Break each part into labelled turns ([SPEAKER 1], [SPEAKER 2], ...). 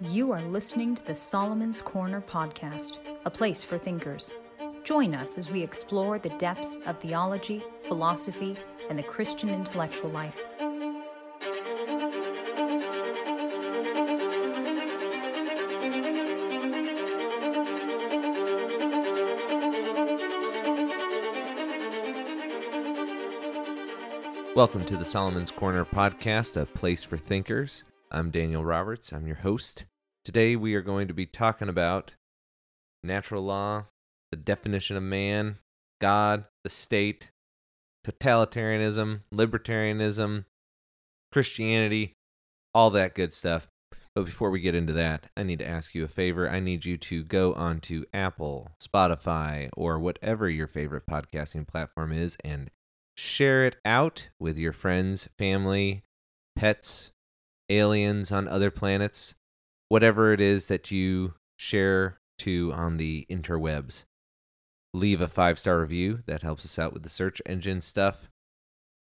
[SPEAKER 1] You are listening to the Solomon's Corner podcast, a place for thinkers. Join us as we explore the depths of theology, philosophy, and the Christian intellectual life.
[SPEAKER 2] Welcome to the Solomon's Corner podcast, a place for thinkers. I'm Daniel Roberts. I'm your host. Today we are going to be talking about natural law, the definition of man, God, the state, totalitarianism, libertarianism, Christianity, all that good stuff. But before we get into that, I need to ask you a favor. I need you to go onto Apple, Spotify, or whatever your favorite podcasting platform is and share it out with your friends, family, pets, aliens on other planets, whatever it is that you share to on the interwebs. Leave a five star review. That helps us out with the search engine stuff,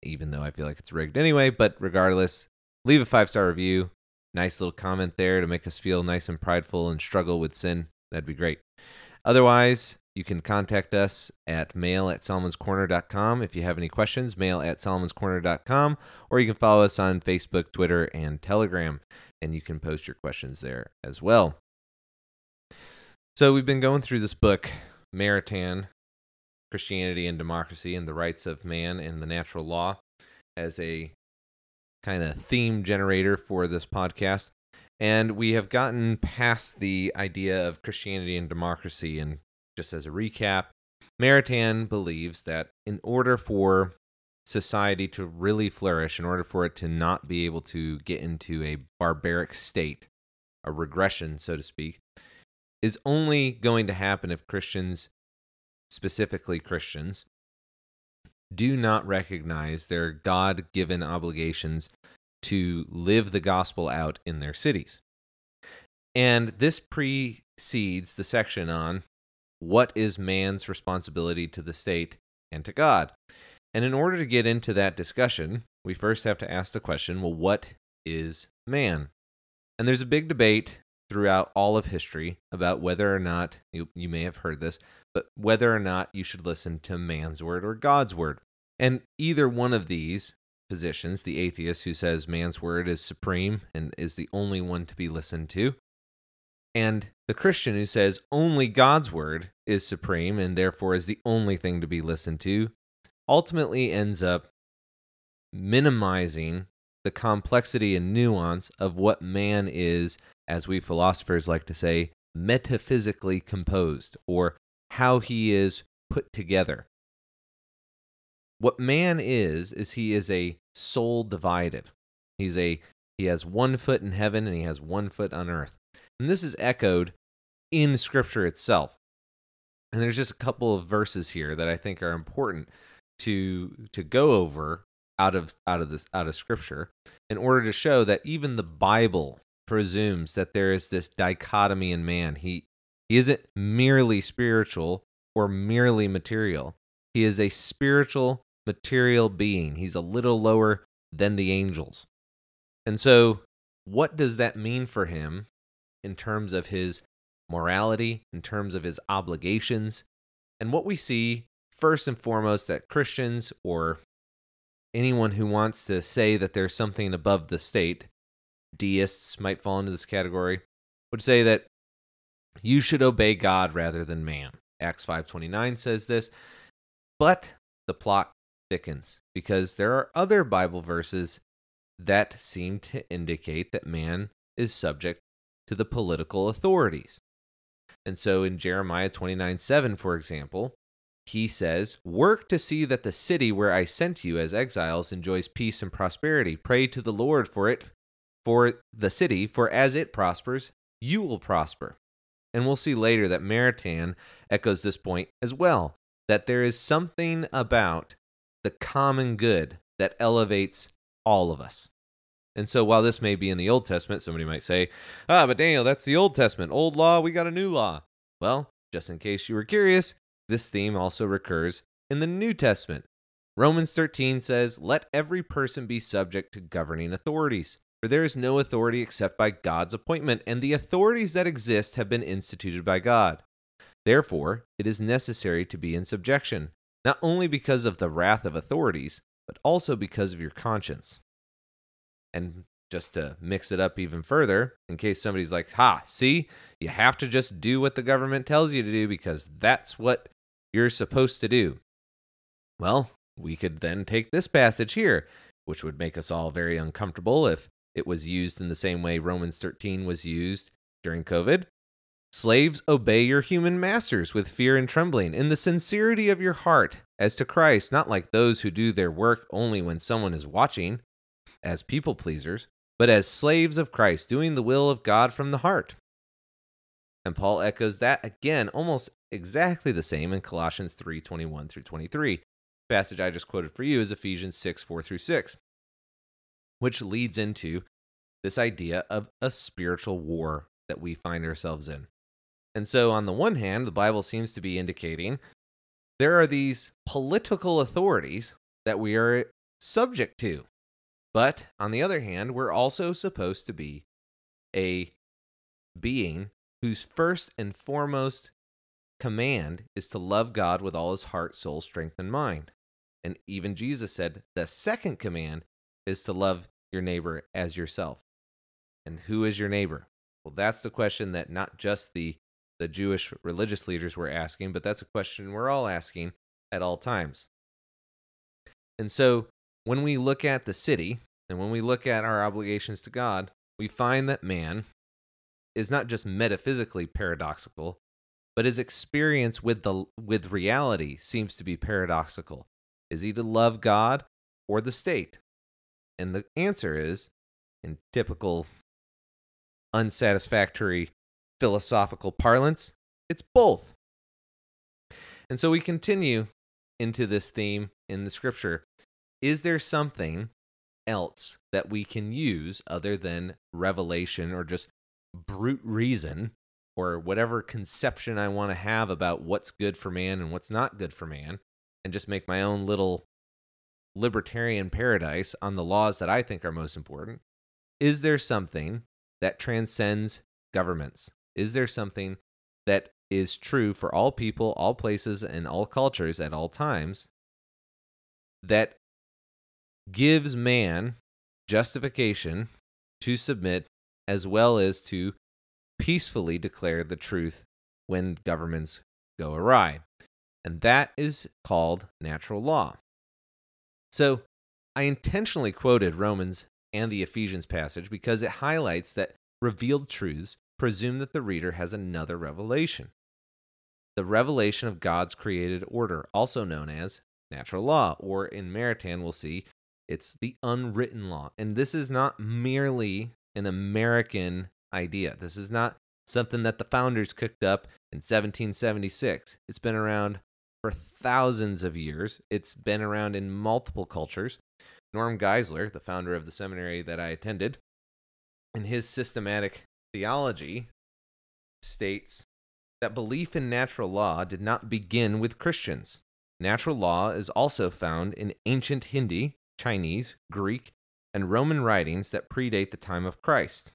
[SPEAKER 2] even though I feel like it's rigged anyway. But regardless, leave a five star review. Nice little comment there to make us feel nice and prideful and struggle with sin. That'd be great. Otherwise, you can contact us at mail at solomonscorner.com if you have any questions, mail at solomonscorner.com, or you can follow us on Facebook, Twitter, and Telegram, and you can post your questions there as well. So, we've been going through this book, Maritain Christianity and Democracy and the Rights of Man and the Natural Law, as a kind of theme generator for this podcast. And we have gotten past the idea of Christianity and democracy and just as a recap, Maritain believes that in order for society to really flourish, in order for it to not be able to get into a barbaric state, a regression, so to speak, is only going to happen if Christians, specifically Christians, do not recognize their God given obligations to live the gospel out in their cities. And this precedes the section on what is man's responsibility to the state and to God? And in order to get into that discussion, we first have to ask the question well, what is man? And there's a big debate throughout all of history about whether or not, you, you may have heard this, but whether or not you should listen to man's word or God's word. And either one of these positions, the atheist who says man's word is supreme and is the only one to be listened to, and the Christian who says only God's word is supreme and therefore is the only thing to be listened to ultimately ends up minimizing the complexity and nuance of what man is, as we philosophers like to say, metaphysically composed or how he is put together. What man is, is he is a soul divided. He's a he has one foot in heaven and he has one foot on earth. And this is echoed in scripture itself. And there's just a couple of verses here that I think are important to to go over out of out of this out of scripture in order to show that even the Bible presumes that there is this dichotomy in man. He he isn't merely spiritual or merely material. He is a spiritual material being. He's a little lower than the angels. And so what does that mean for him in terms of his morality, in terms of his obligations. And what we see, first and foremost, that Christians or anyone who wants to say that there's something above the state, deists might fall into this category, would say that you should obey God rather than man. Acts 5:29 says this. But the plot thickens because there are other Bible verses that seem to indicate that man is subject to the political authorities. And so in Jeremiah 29 7, for example, he says, Work to see that the city where I sent you as exiles enjoys peace and prosperity. Pray to the Lord for it, for the city, for as it prospers, you will prosper. And we'll see later that Maritain echoes this point as well that there is something about the common good that elevates all of us. And so while this may be in the Old Testament, somebody might say, ah, but Daniel, that's the Old Testament. Old law, we got a new law. Well, just in case you were curious, this theme also recurs in the New Testament. Romans 13 says, Let every person be subject to governing authorities, For there is no authority except by God's appointment, and the authorities that exist have been instituted by God. Therefore, it is necessary to be in subjection, not only because of the wrath of authorities, but also because of your conscience. And just to mix it up even further, in case somebody's like, ha, see, you have to just do what the government tells you to do because that's what you're supposed to do. Well, we could then take this passage here, which would make us all very uncomfortable if it was used in the same way Romans 13 was used during COVID. Slaves, obey your human masters with fear and trembling, in the sincerity of your heart, as to Christ, not like those who do their work only when someone is watching, as people pleasers, but as slaves of Christ, doing the will of God from the heart. And Paul echoes that again, almost exactly the same in Colossians 3 21 through 23. The passage I just quoted for you is Ephesians 6 4 through 6, which leads into this idea of a spiritual war that we find ourselves in. And so, on the one hand, the Bible seems to be indicating there are these political authorities that we are subject to. But on the other hand, we're also supposed to be a being whose first and foremost command is to love God with all his heart, soul, strength, and mind. And even Jesus said the second command is to love your neighbor as yourself. And who is your neighbor? Well, that's the question that not just the the Jewish religious leaders were asking, but that's a question we're all asking at all times. And so when we look at the city and when we look at our obligations to God, we find that man is not just metaphysically paradoxical, but his experience with the with reality seems to be paradoxical. Is he to love God or the state? And the answer is in typical unsatisfactory philosophical parlance, it's both. And so we continue into this theme in the scripture. Is there something else that we can use other than revelation or just brute reason or whatever conception I want to have about what's good for man and what's not good for man and just make my own little libertarian paradise on the laws that I think are most important? Is there something that transcends governments? Is there something that is true for all people, all places, and all cultures at all times that gives man justification to submit as well as to peacefully declare the truth when governments go awry? And that is called natural law. So I intentionally quoted Romans and the Ephesians passage because it highlights that revealed truths presume that the reader has another revelation. The revelation of God's created order, also known as natural law, or in Maritain, we'll see it's the unwritten law. And this is not merely an American idea. This is not something that the founders cooked up in 1776. It's been around for thousands of years, it's been around in multiple cultures. Norm Geisler, the founder of the seminary that I attended, in his systematic theology states that belief in natural law did not begin with Christians. Natural law is also found in ancient Hindi, Chinese, Greek, and Roman writings that predate the time of Christ.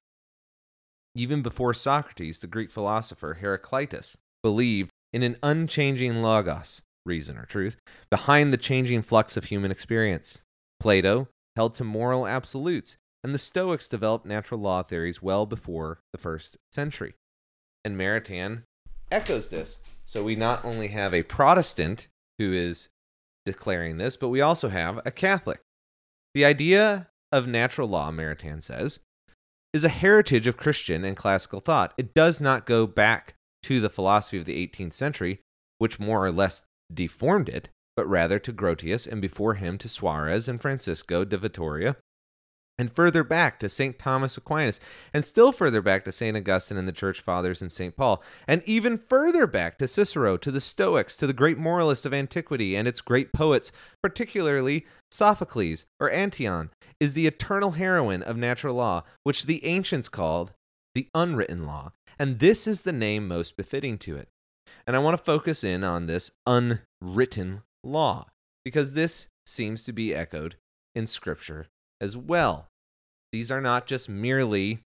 [SPEAKER 2] Even before Socrates, the Greek philosopher Heraclitus believed in an unchanging logos, reason or truth, behind the changing flux of human experience. Plato held to moral absolutes and the Stoics developed natural law theories well before the first century. And Maritain echoes this. So we not only have a Protestant who is declaring this, but we also have a Catholic. The idea of natural law, Maritain says, is a heritage of Christian and classical thought. It does not go back to the philosophy of the 18th century, which more or less deformed it, but rather to Grotius and before him to Suarez and Francisco de Vitoria and further back to St. Thomas Aquinas, and still further back to St. Augustine and the Church Fathers and St. Paul, and even further back to Cicero, to the Stoics, to the great moralists of antiquity and its great poets, particularly Sophocles or Antigone, is the eternal heroine of natural law, which the ancients called the unwritten law, and this is the name most befitting to it. And I want to focus in on this unwritten law, because this seems to be echoed in Scripture as well. These are not just merely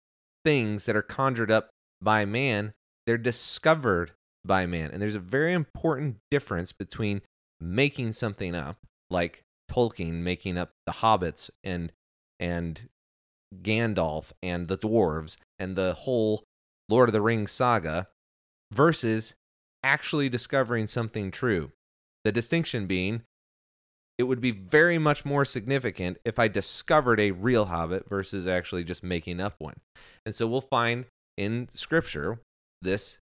[SPEAKER 2] things that are conjured up by man, they're discovered by man. And there's a very important difference between making something up, like Tolkien making up the hobbits and and Gandalf and the dwarves and the whole Lord of the Rings saga versus actually discovering something true. The distinction being it would be very much more significant if I discovered a real hobbit versus actually just making up one. And so we'll find in scripture this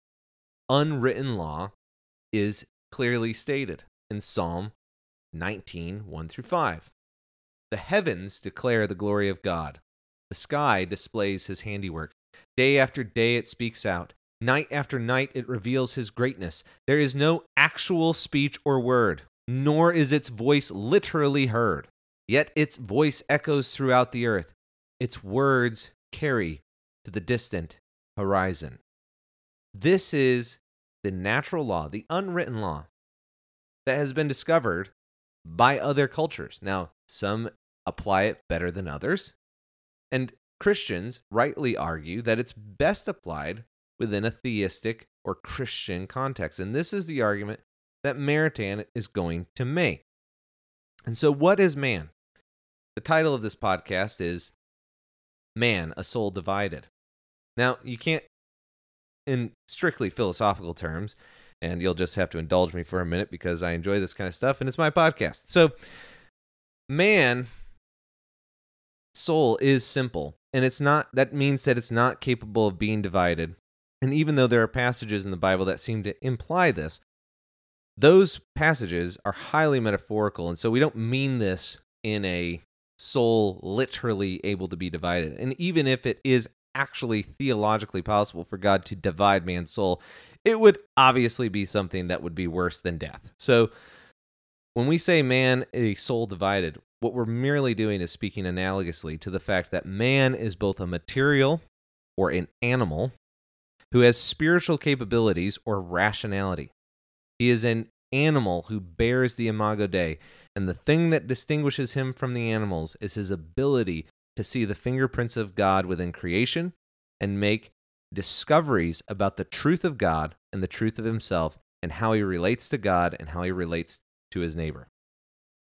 [SPEAKER 2] unwritten law is clearly stated in Psalm 19 1 through 5. The heavens declare the glory of God, the sky displays his handiwork. Day after day it speaks out. Night after night it reveals his greatness. There is no actual speech or word, nor is its voice literally heard. Yet its voice echoes throughout the earth. Its words carry to the distant horizon. This is the natural law, the unwritten law that has been discovered by other cultures. Now, some apply it better than others. And Christians rightly argue that it's best applied within a theistic or Christian context. And this is the argument that Maritain is going to make. And so, what is man? The title of this podcast is Man, a Soul Divided. Now, you can't, in strictly philosophical terms, and you'll just have to indulge me for a minute because I enjoy this kind of stuff and it's my podcast. So, man soul is simple and it's not that means that it's not capable of being divided and even though there are passages in the bible that seem to imply this those passages are highly metaphorical and so we don't mean this in a soul literally able to be divided and even if it is actually theologically possible for god to divide man's soul it would obviously be something that would be worse than death so when we say man a soul divided what we're merely doing is speaking analogously to the fact that man is both a material or an animal who has spiritual capabilities or rationality. He is an animal who bears the imago Dei, and the thing that distinguishes him from the animals is his ability to see the fingerprints of God within creation and make discoveries about the truth of God and the truth of himself and how he relates to God and how he relates to his neighbor.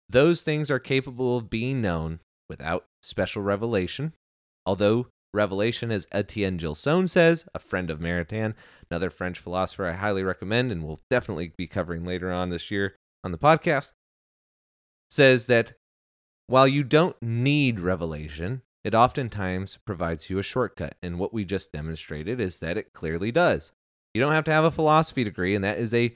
[SPEAKER 2] Those things are capable of being known without special revelation, although revelation, as Etienne Gilson says, a friend of Maritain, another French philosopher I highly recommend and will definitely be covering later on this year on the podcast, says that while you don't need revelation, it oftentimes provides you a shortcut. And what we just demonstrated is that it clearly does. You don't have to have a philosophy degree, and that is a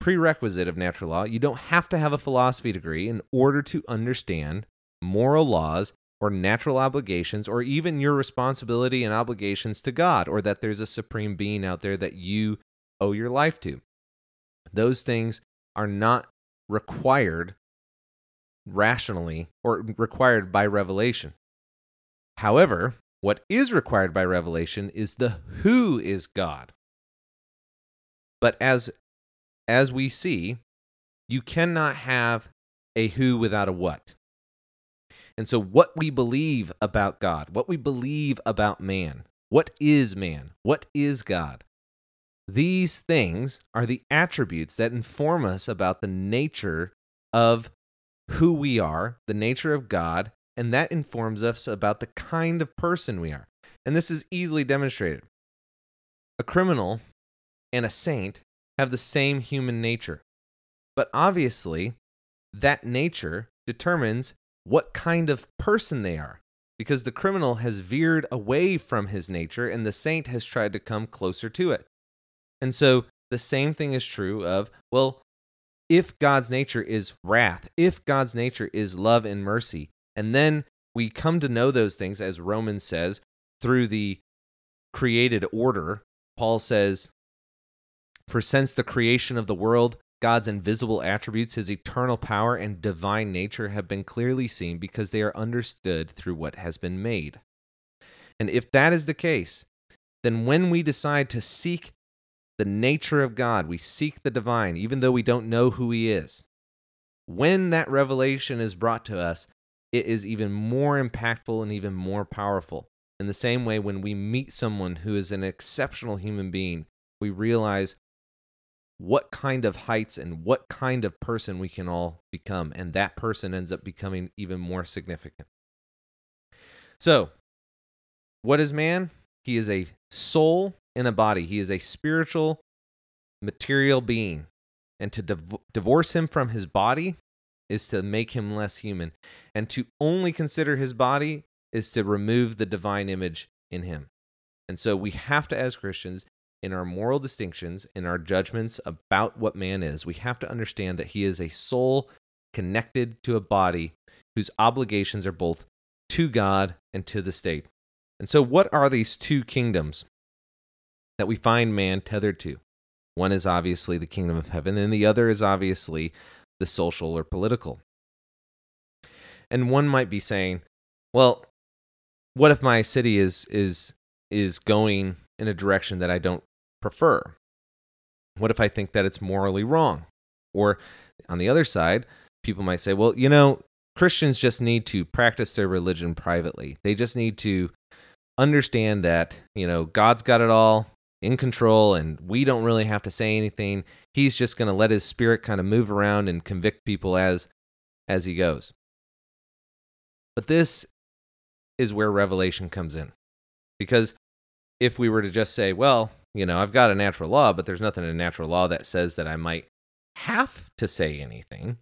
[SPEAKER 2] prerequisite of natural law. You don't have to have a philosophy degree in order to understand moral laws or natural obligations or even your responsibility and obligations to God or that there's a supreme being out there that you owe your life to. Those things are not required rationally or required by revelation. However, what is required by revelation is the who is God. But as as we see, you cannot have a who without a what. And so, what we believe about God, what we believe about man, what is man, what is God, these things are the attributes that inform us about the nature of who we are, the nature of God, and that informs us about the kind of person we are. And this is easily demonstrated. A criminal and a saint have the same human nature. But obviously, that nature determines what kind of person they are, because the criminal has veered away from his nature and the saint has tried to come closer to it. And so the same thing is true of, well, if God's nature is wrath, if God's nature is love and mercy, and then we come to know those things, as Romans says, through the created order. Paul says, for since the creation of the world, God's invisible attributes, his eternal power, and divine nature have been clearly seen because they are understood through what has been made. And if that is the case, then when we decide to seek the nature of God, we seek the divine, even though we don't know who he is. When that revelation is brought to us, it is even more impactful and even more powerful. In the same way, when we meet someone who is an exceptional human being, we realize what kind of heights and what kind of person we can all become. And that person ends up becoming even more significant. So, what is man? He is a soul in a body, he is a spiritual, material being. And to div- divorce him from his body is to make him less human. And to only consider his body is to remove the divine image in him. And so we have to, as Christians, in our moral distinctions, in our judgments about what man is, we have to understand that he is a soul connected to a body whose obligations are both to God and to the state. And so, what are these two kingdoms that we find man tethered to? One is obviously the kingdom of heaven, and the other is obviously the social or political. And one might be saying, well, what if my city is is is going in a direction that I don't prefer? What if I think that it's morally wrong? Or on the other side, people might say, well, you know, Christians just need to practice their religion privately. They just need to understand that, you know, God's got it all in control and we don't really have to say anything. He's just going to let his spirit kind of move around and convict people as as he goes. But this is where revelation comes in. Because if we were to just say, well, you know, I've got a natural law, but there's nothing in natural law that says that I might have to say anything.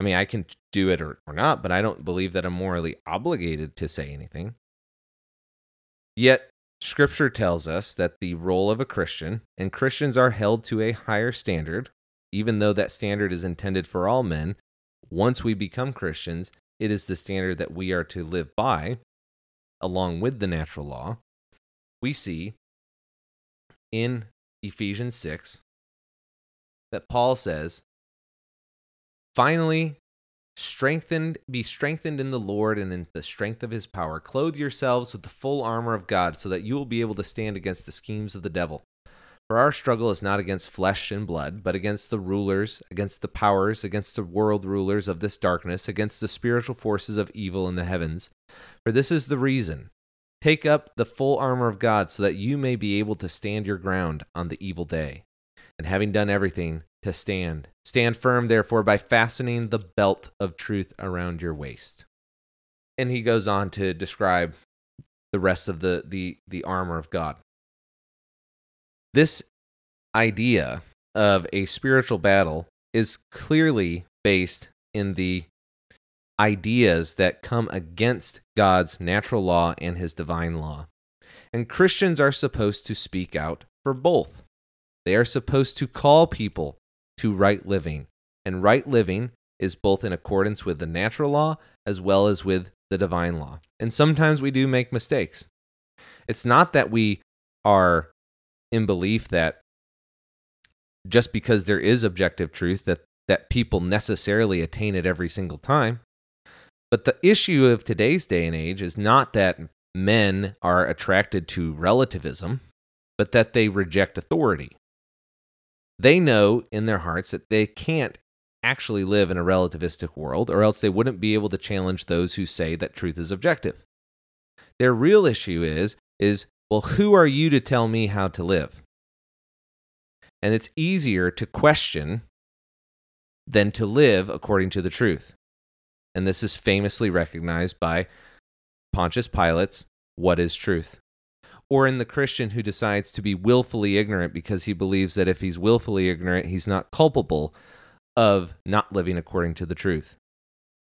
[SPEAKER 2] I mean, I can do it or, or not, but I don't believe that I'm morally obligated to say anything. Yet, scripture tells us that the role of a Christian, and Christians are held to a higher standard, even though that standard is intended for all men, once we become Christians, it is the standard that we are to live by, along with the natural law. We see in Ephesians 6 that Paul says, Finally, strengthened be strengthened in the Lord and in the strength of his power. Clothe yourselves with the full armor of God so that you will be able to stand against the schemes of the devil. For our struggle is not against flesh and blood, but against the rulers, against the powers, against the world rulers of this darkness, against the spiritual forces of evil in the heavens. For this is the reason Take up the full armor of God so that you may be able to stand your ground on the evil day. And having done everything, to stand. Stand firm, therefore, by fastening the belt of truth around your waist. And he goes on to describe the rest of the, the, the armor of God. This idea of a spiritual battle is clearly based in the ideas that come against God's natural law and his divine law. And Christians are supposed to speak out for both. They are supposed to call people to right living. And right living is both in accordance with the natural law as well as with the divine law. And sometimes we do make mistakes. It's not that we are in belief that just because there is objective truth that that people necessarily attain it every single time. But the issue of today's day and age is not that men are attracted to relativism, but that they reject authority. They know in their hearts that they can't actually live in a relativistic world, or else they wouldn't be able to challenge those who say that truth is objective. Their real issue is is well, who are you to tell me how to live? And it's easier to question than to live according to the truth and this is famously recognized by Pontius Pilate's What is Truth? Or in the Christian who decides to be willfully ignorant because he believes that if he's willfully ignorant, he's not culpable of not living according to the truth.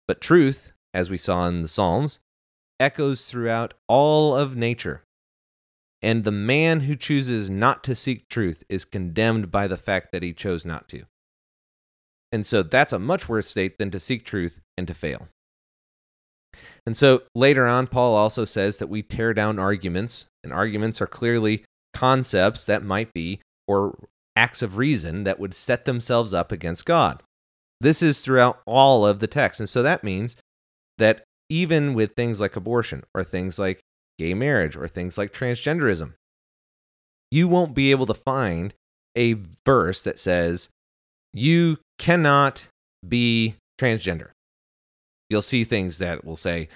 [SPEAKER 2] But truth, as we saw in the Psalms, echoes throughout all of nature. And the man who chooses not to seek truth is condemned by the fact that he chose not to. And so that's a much worse state than to seek truth and to fail. And so later on, Paul also says that we tear down arguments, and arguments are clearly concepts that might be, or acts of reason that would set themselves up against God. This is throughout all of the text. And so that means that even with things like abortion, or things like gay marriage, or things like transgenderism, you won't be able to find a verse that says, you cannot be transgender. You'll see things that will say,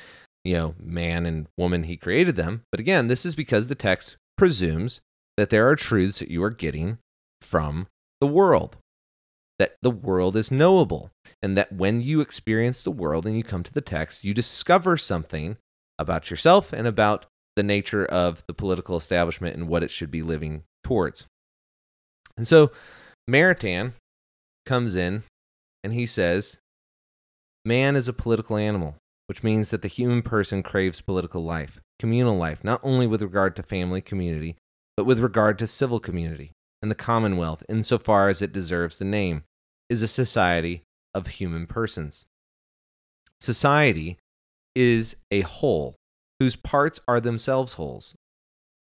[SPEAKER 2] you know, man and woman, he created them. But again, this is because the text presumes that there are truths that you are getting from the world, that the world is knowable, and that when you experience the world and you come to the text, you discover something about yourself and about the nature of the political establishment and what it should be living towards. And so Maritain comes in and he says, Man is a political animal, which means that the human person craves political life, communal life, not only with regard to family community, but with regard to civil community. And the Commonwealth, insofar as it deserves the name, is a society of human persons. Society is a whole whose parts are themselves wholes,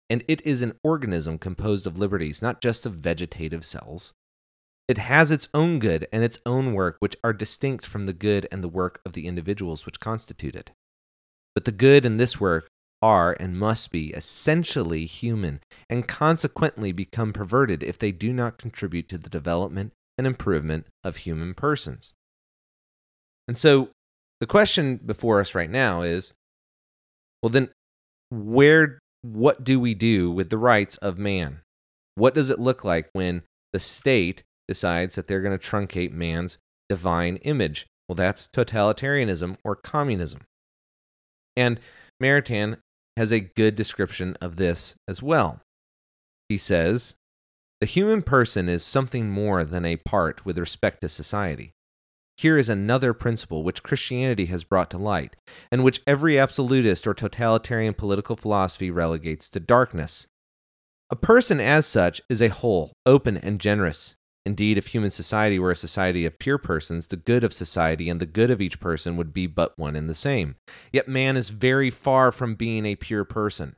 [SPEAKER 2] and it is an organism composed of liberties, not just of vegetative cells. It has its own good and its own work, which are distinct from the good and the work of the individuals which constitute it. But the good in this work are and must be essentially human, and consequently become perverted if they do not contribute to the development and improvement of human persons. And so the question before us right now is well, then, where, what do we do with the rights of man? What does it look like when the state decides that they're going to truncate man's divine image? Well, that's totalitarianism or communism. And Maritain has a good description of this as well. He says, The human person is something more than a part with respect to society. Here is another principle which Christianity has brought to light, and which every absolutist or totalitarian political philosophy relegates to darkness. A person, as such, is a whole, open, and generous. Indeed, if human society were a society of pure persons, the good of society and the good of each person would be but one and the same. Yet man is very far from being a pure person.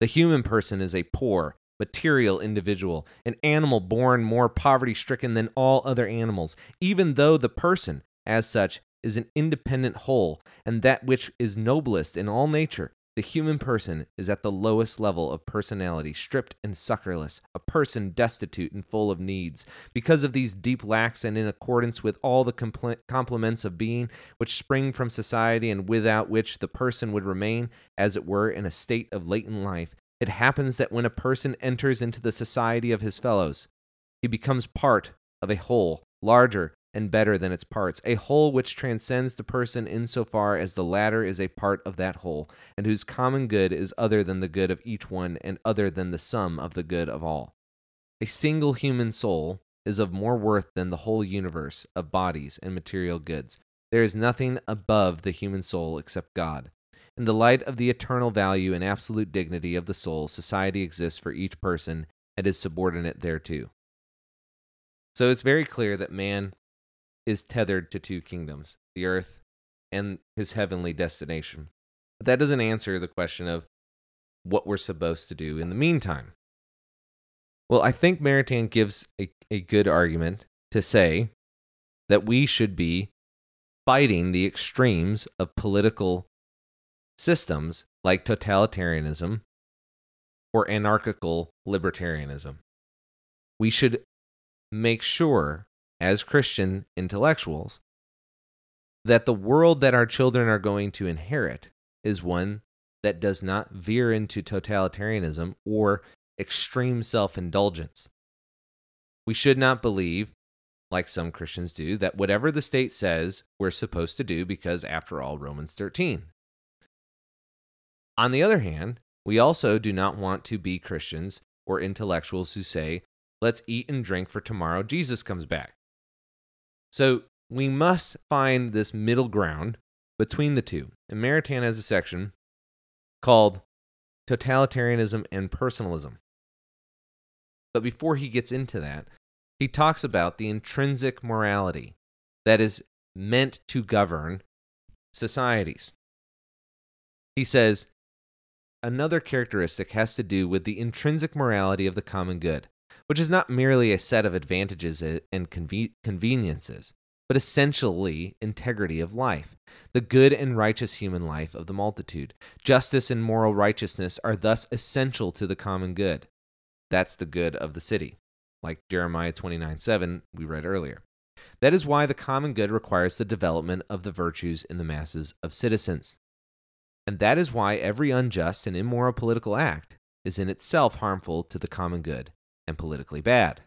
[SPEAKER 2] The human person is a poor, material individual, an animal born more poverty stricken than all other animals, even though the person, as such, is an independent whole, and that which is noblest in all nature, the human person is at the lowest level of personality, stripped and succorless, a person destitute and full of needs. Because of these deep lacks and in accordance with all the compl- complements of being which spring from society and without which the person would remain, as it were, in a state of latent life, it happens that when a person enters into the society of his fellows, he becomes part of a whole, larger and better than its parts, a whole which transcends the person insofar as the latter is a part of that whole, and whose common good is other than the good of each one and other than the sum of the good of all. A single human soul is of more worth than the whole universe of bodies and material goods. There is nothing above the human soul except God. In the light of the eternal value and absolute dignity of the soul, society exists for each person and is subordinate thereto. So it's very clear that man is tethered to two kingdoms, the earth and his heavenly destination. But that doesn't answer the question of what we're supposed to do in the meantime. Well, I think Maritain gives a, a good argument to say that we should be fighting the extremes of political systems like totalitarianism or anarchical libertarianism. We should make sure, as Christian intellectuals, that the world that our children are going to inherit is one that does not veer into totalitarianism or extreme self indulgence. We should not believe, like some Christians do, that whatever the state says we're supposed to do because, after all, Romans 13. On the other hand, we also do not want to be Christians or intellectuals who say, let's eat and drink for tomorrow Jesus comes back. So we must find this middle ground between the two. And Maritain has a section called Totalitarianism and Personalism. But before he gets into that, he talks about the intrinsic morality that is meant to govern societies. He says another characteristic has to do with the intrinsic morality of the common good, which is not merely a set of advantages and conven- conveniences, but essentially integrity of life, the good and righteous human life of the multitude. Justice and moral righteousness are thus essential to the common good. That's the good of the city, like Jeremiah 29 7 we read earlier. That is why the common good requires the development of the virtues in the masses of citizens. And that is why every unjust and immoral political act is in itself harmful to the common good and politically bad.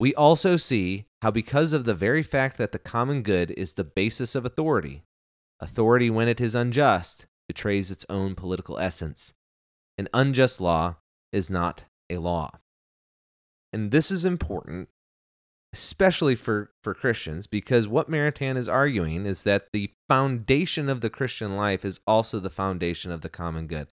[SPEAKER 2] We also see how, because of the very fact that the common good is the basis of authority, authority, when it is unjust, betrays its own political essence. An unjust law is not a law. And this is important, especially for, for Christians, because what Maritain is arguing is that the foundation of the Christian life is also the foundation of the common good.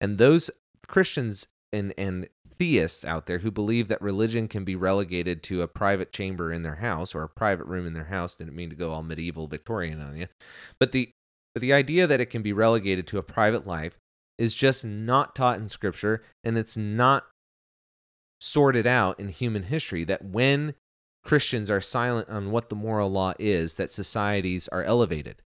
[SPEAKER 2] And those Christians and, and theists out there who believe that religion can be relegated to a private chamber in their house or a private room in their house didn't mean to go all medieval Victorian on you. But the but the idea that it can be relegated to a private life is just not taught in scripture and it's not sorted out in human history that when Christians are silent on what the moral law is, that societies are elevated.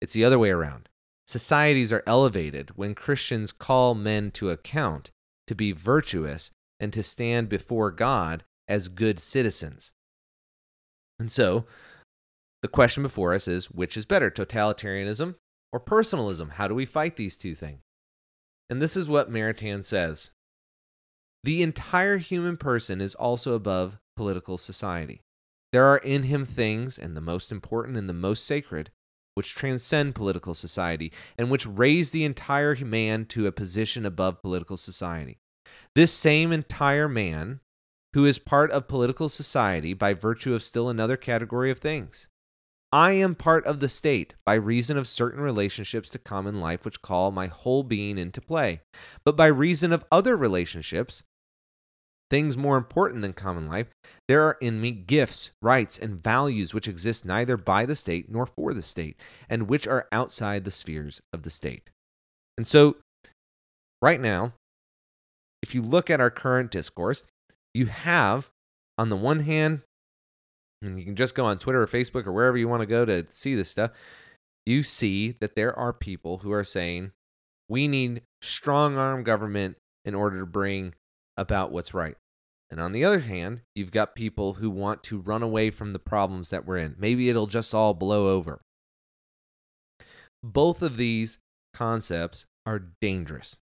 [SPEAKER 2] It's the other way around. Societies are elevated when Christians call men to account to be virtuous and to stand before God as good citizens. And so, the question before us is which is better, totalitarianism or personalism? How do we fight these two things? And this is what Maritain says The entire human person is also above political society. There are in him things, and the most important and the most sacred, which transcend political society and which raise the entire man to a position above political society. This same entire man, who is part of political society by virtue of still another category of things. I am part of the state by reason of certain relationships to common life which call my whole being into play, but by reason of other relationships things more important than common life, there are in me gifts, rights, and values which exist neither by the state nor for the state, and which are outside the spheres of the state. And so, right now, if you look at our current discourse, you have, on the one hand, and you can just go on Twitter or Facebook or wherever you want to go to see this stuff, you see that there are people who are saying, we need strong arm government in order to bring about what's right. And on the other hand, you've got people who want to run away from the problems that we're in. Maybe it'll just all blow over. Both of these concepts are dangerous.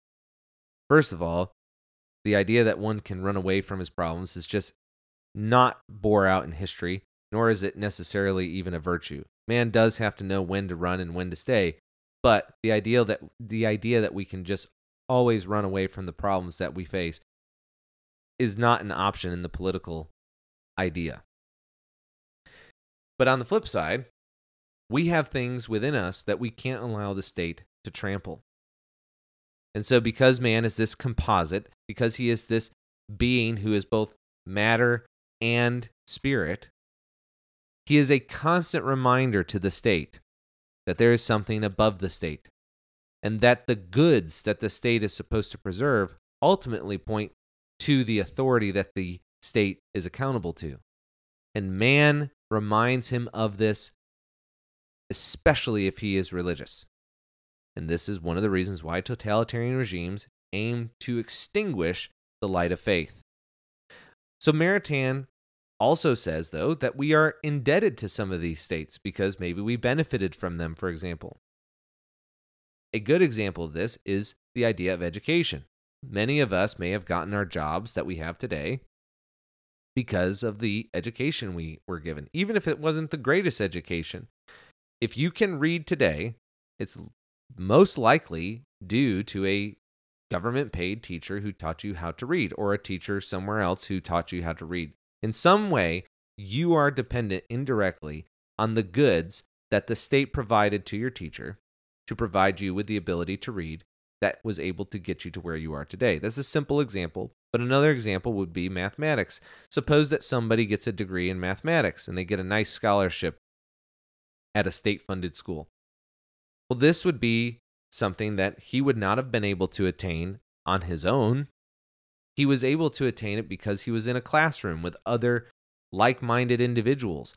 [SPEAKER 2] First of all, the idea that one can run away from his problems is just not bore out in history, nor is it necessarily even a virtue. Man does have to know when to run and when to stay, but the idea that the idea that we can just always run away from the problems that we face is not an option in the political idea. But on the flip side, we have things within us that we can't allow the state to trample. And so, because man is this composite, because he is this being who is both matter and spirit, he is a constant reminder to the state that there is something above the state, and that the goods that the state is supposed to preserve ultimately point to the authority that the state is accountable to. And man reminds him of this, especially if he is religious. And this is one of the reasons why totalitarian regimes aim to extinguish the light of faith. So Maritain also says, though, that we are indebted to some of these states because maybe we benefited from them, for example. A good example of this is the idea of education. Many of us may have gotten our jobs that we have today because of the education we were given, even if it wasn't the greatest education. If you can read today, it's most likely due to a government paid teacher who taught you how to read or a teacher somewhere else who taught you how to read. In some way, you are dependent indirectly on the goods that the state provided to your teacher to provide you with the ability to read that was able to get you to where you are today. That's a simple example, but another example would be mathematics. Suppose that somebody gets a degree in mathematics and they get a nice scholarship at a state funded school. Well, this would be something that he would not have been able to attain on his own. He was able to attain it because he was in a classroom with other like minded individuals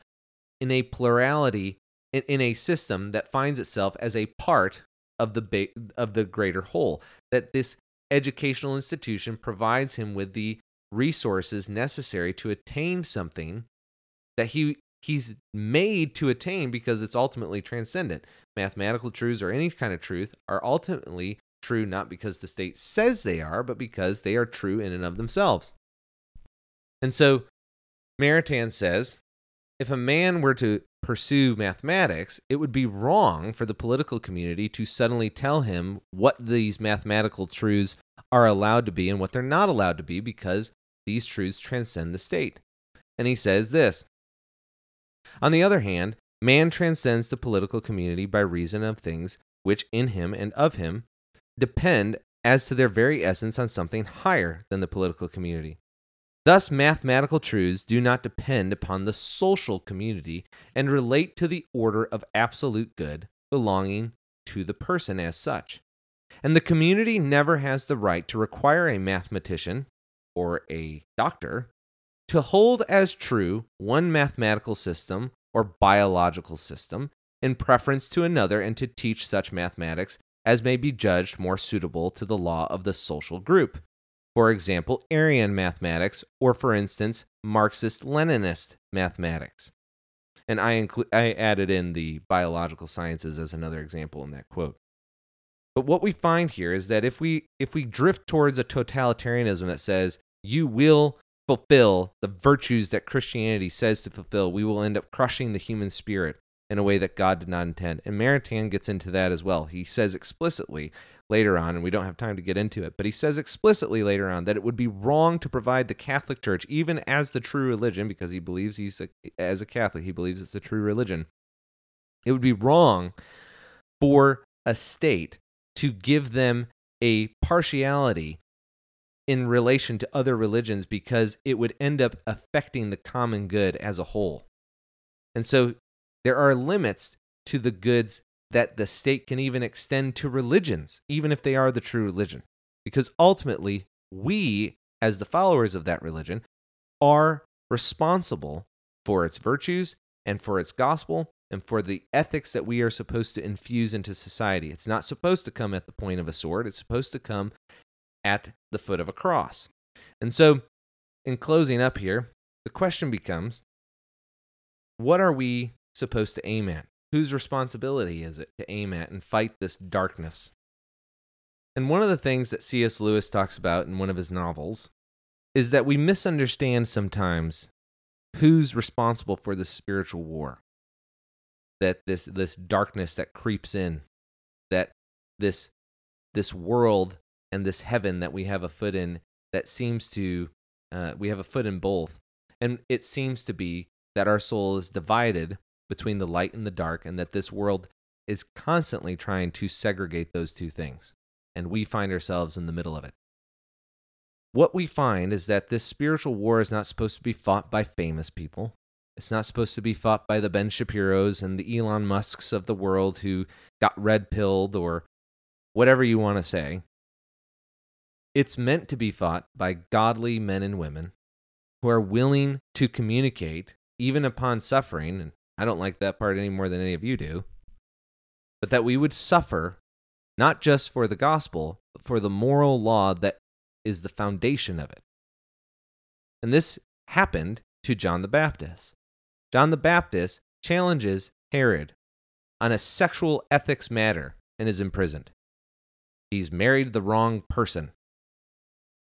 [SPEAKER 2] in a plurality, in, a system that finds itself as a part of the ba- of the greater whole that this educational institution provides him with the resources necessary to attain something that he he's made to attain because it's ultimately transcendent. Mathematical truths or any kind of truth are ultimately true not because the state says they are, but because they are true in and of themselves. And so Maritain says if a man were to pursue mathematics, it would be wrong for the political community to suddenly tell him what these mathematical truths are allowed to be and what they're not allowed to be because these truths transcend the state. And he says this On the other hand, man transcends the political community by reason of things which in him and of him depend as to their very essence on something higher than the political community. Thus, mathematical truths do not depend upon the social community and relate to the order of absolute good belonging to the person as such. And the community never has the right to require a mathematician or a doctor to hold as true one mathematical system or biological system in preference to another and to teach such mathematics as may be judged more suitable to the law of the social group. For example, Aryan mathematics, or for instance, Marxist Leninist mathematics. And I, inclu- I added in the biological sciences as another example in that quote. But what we find here is that if we if we drift towards a totalitarianism that says you will fulfill the virtues that Christianity says to fulfill, we will end up crushing the human spirit in a way that God did not intend. And Maritain gets into that as well. He says explicitly later on, and we don't have time to get into it, but he says explicitly later on that it would be wrong to provide the Catholic Church, even as the true religion, because he believes he's a, as a Catholic, he believes it's the true religion. It would be wrong for a state to give them a partiality in relation to other religions because it would end up affecting the common good as a whole. And so there are limits to the goods that the state can even extend to religions, even if they are the true religion. Because ultimately, we, as the followers of that religion, are responsible for its virtues and for its gospel and for the ethics that we are supposed to infuse into society. It's not supposed to come at the point of a sword, it's supposed to come at the foot of a cross. And so, in closing up here, the question becomes what are we supposed to aim at? Whose responsibility is it to aim at and fight this darkness? And one of the things that C.S. Lewis talks about in one of his novels is that we misunderstand sometimes who's responsible for the spiritual war. That this this darkness that creeps in, that this this world and this heaven that we have a foot in that seems to uh, we have a foot in both and it seems to be that our soul is divided between the light and the dark and that this world is constantly trying to segregate those two things and we find ourselves in the middle of it what we find is that this spiritual war is not supposed to be fought by famous people it's not supposed to be fought by the Ben Shapiro's and the Elon Musks of the world who got red pilled or whatever you want to say. It's meant to be fought by godly men and women who are willing to communicate even upon suffering. And I don't like that part any more than any of you do. But that we would suffer not just for the gospel, but for the moral law that is the foundation of it. And this happened to John the Baptist. John the Baptist challenges Herod on a sexual ethics matter and is imprisoned. He's married the wrong person.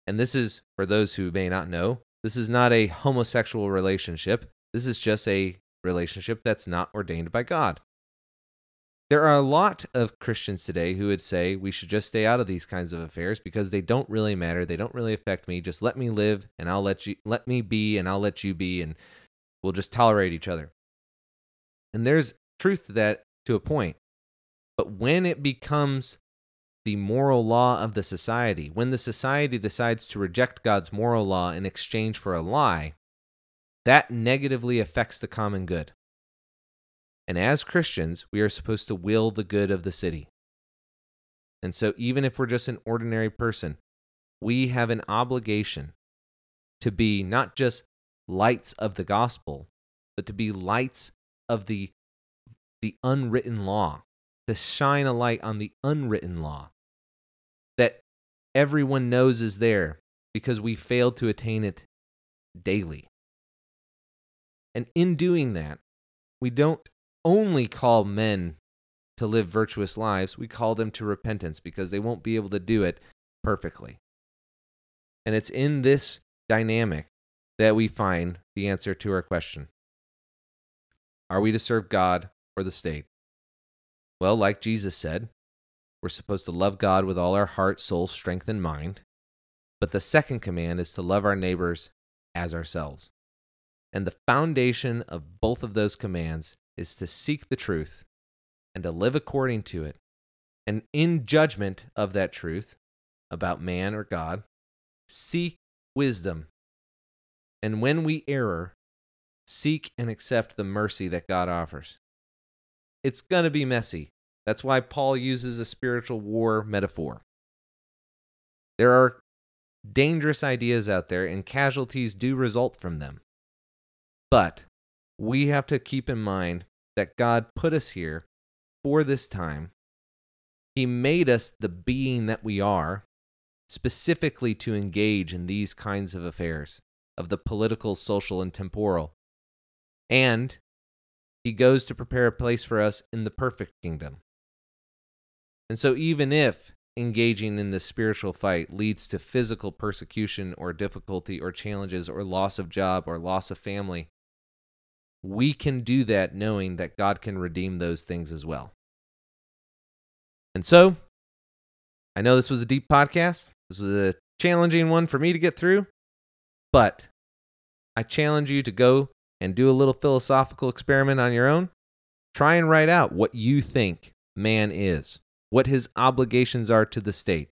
[SPEAKER 2] And this is, for those who may not know, this is not a homosexual relationship. This is just a relationship that's not ordained by God. There are a lot of Christians today who would say we should just stay out of these kinds of affairs because they don't really matter. They don't really affect me. Just let me live and I'll let you let me be and I'll let you be and we'll just tolerate each other. And there's truth to that to a point. But when it becomes the moral law of the society, when the society decides to reject God's moral law in exchange for a lie, that negatively affects the common good. And as Christians, we are supposed to will the good of the city. And so, even if we're just an ordinary person, we have an obligation to be not just lights of the gospel, but to be lights of the, the unwritten law, to shine a light on the unwritten law that everyone knows is there because we fail to attain it daily. And in doing that, we don't only call men to live virtuous lives, we call them to repentance because they won't be able to do it perfectly. And it's in this dynamic that we find the answer to our question Are we to serve God or the state? Well, like Jesus said, we're supposed to love God with all our heart, soul, strength, and mind. But the second command is to love our neighbors as ourselves. And the foundation of both of those commands is to seek the truth and to live according to it. And in judgment of that truth about man or God, seek wisdom. And when we err, seek and accept the mercy that God offers. It's going to be messy. That's why Paul uses a spiritual war metaphor. There are dangerous ideas out there, and casualties do result from them. But we have to keep in mind that God put us here for this time. He made us the being that we are, specifically to engage in these kinds of affairs of the political, social, and temporal. And he goes to prepare a place for us in the perfect kingdom. And so, even if engaging in the spiritual fight leads to physical persecution or difficulty or challenges or loss of job or loss of family, we can do that knowing that God can redeem those things as well. And so, I know this was a deep podcast. This was a challenging one for me to get through, but I challenge you to go and do a little philosophical experiment on your own. Try and write out what you think man is, what his obligations are to the state.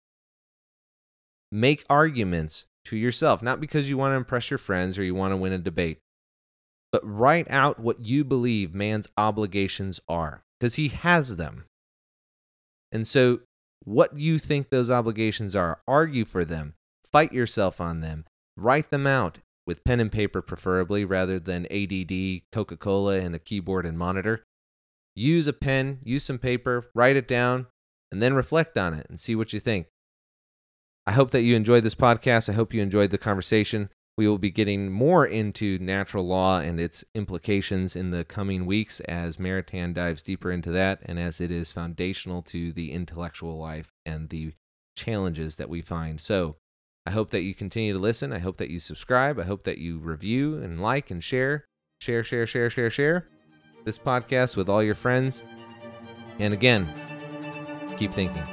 [SPEAKER 2] Make arguments to yourself, not because you want to impress your friends or you want to win a debate, but write out what you believe man's obligations are, because he has them. And so, what you think those obligations are, argue for them, fight yourself on them, write them out with pen and paper, preferably, rather than ADD, Coca Cola, and a keyboard and monitor. Use a pen, use some paper, write it down, and then reflect on it and see what you think. I hope that you enjoyed this podcast. I hope you enjoyed the conversation. We will be getting more into natural law and its implications in the coming weeks as Maritain dives deeper into that and as it is foundational to the intellectual life and the challenges that we find. So, I hope that you continue to listen. I hope that you subscribe. I hope that you review and like and share. Share, share, share, share, share this podcast with all your friends. And again, keep thinking.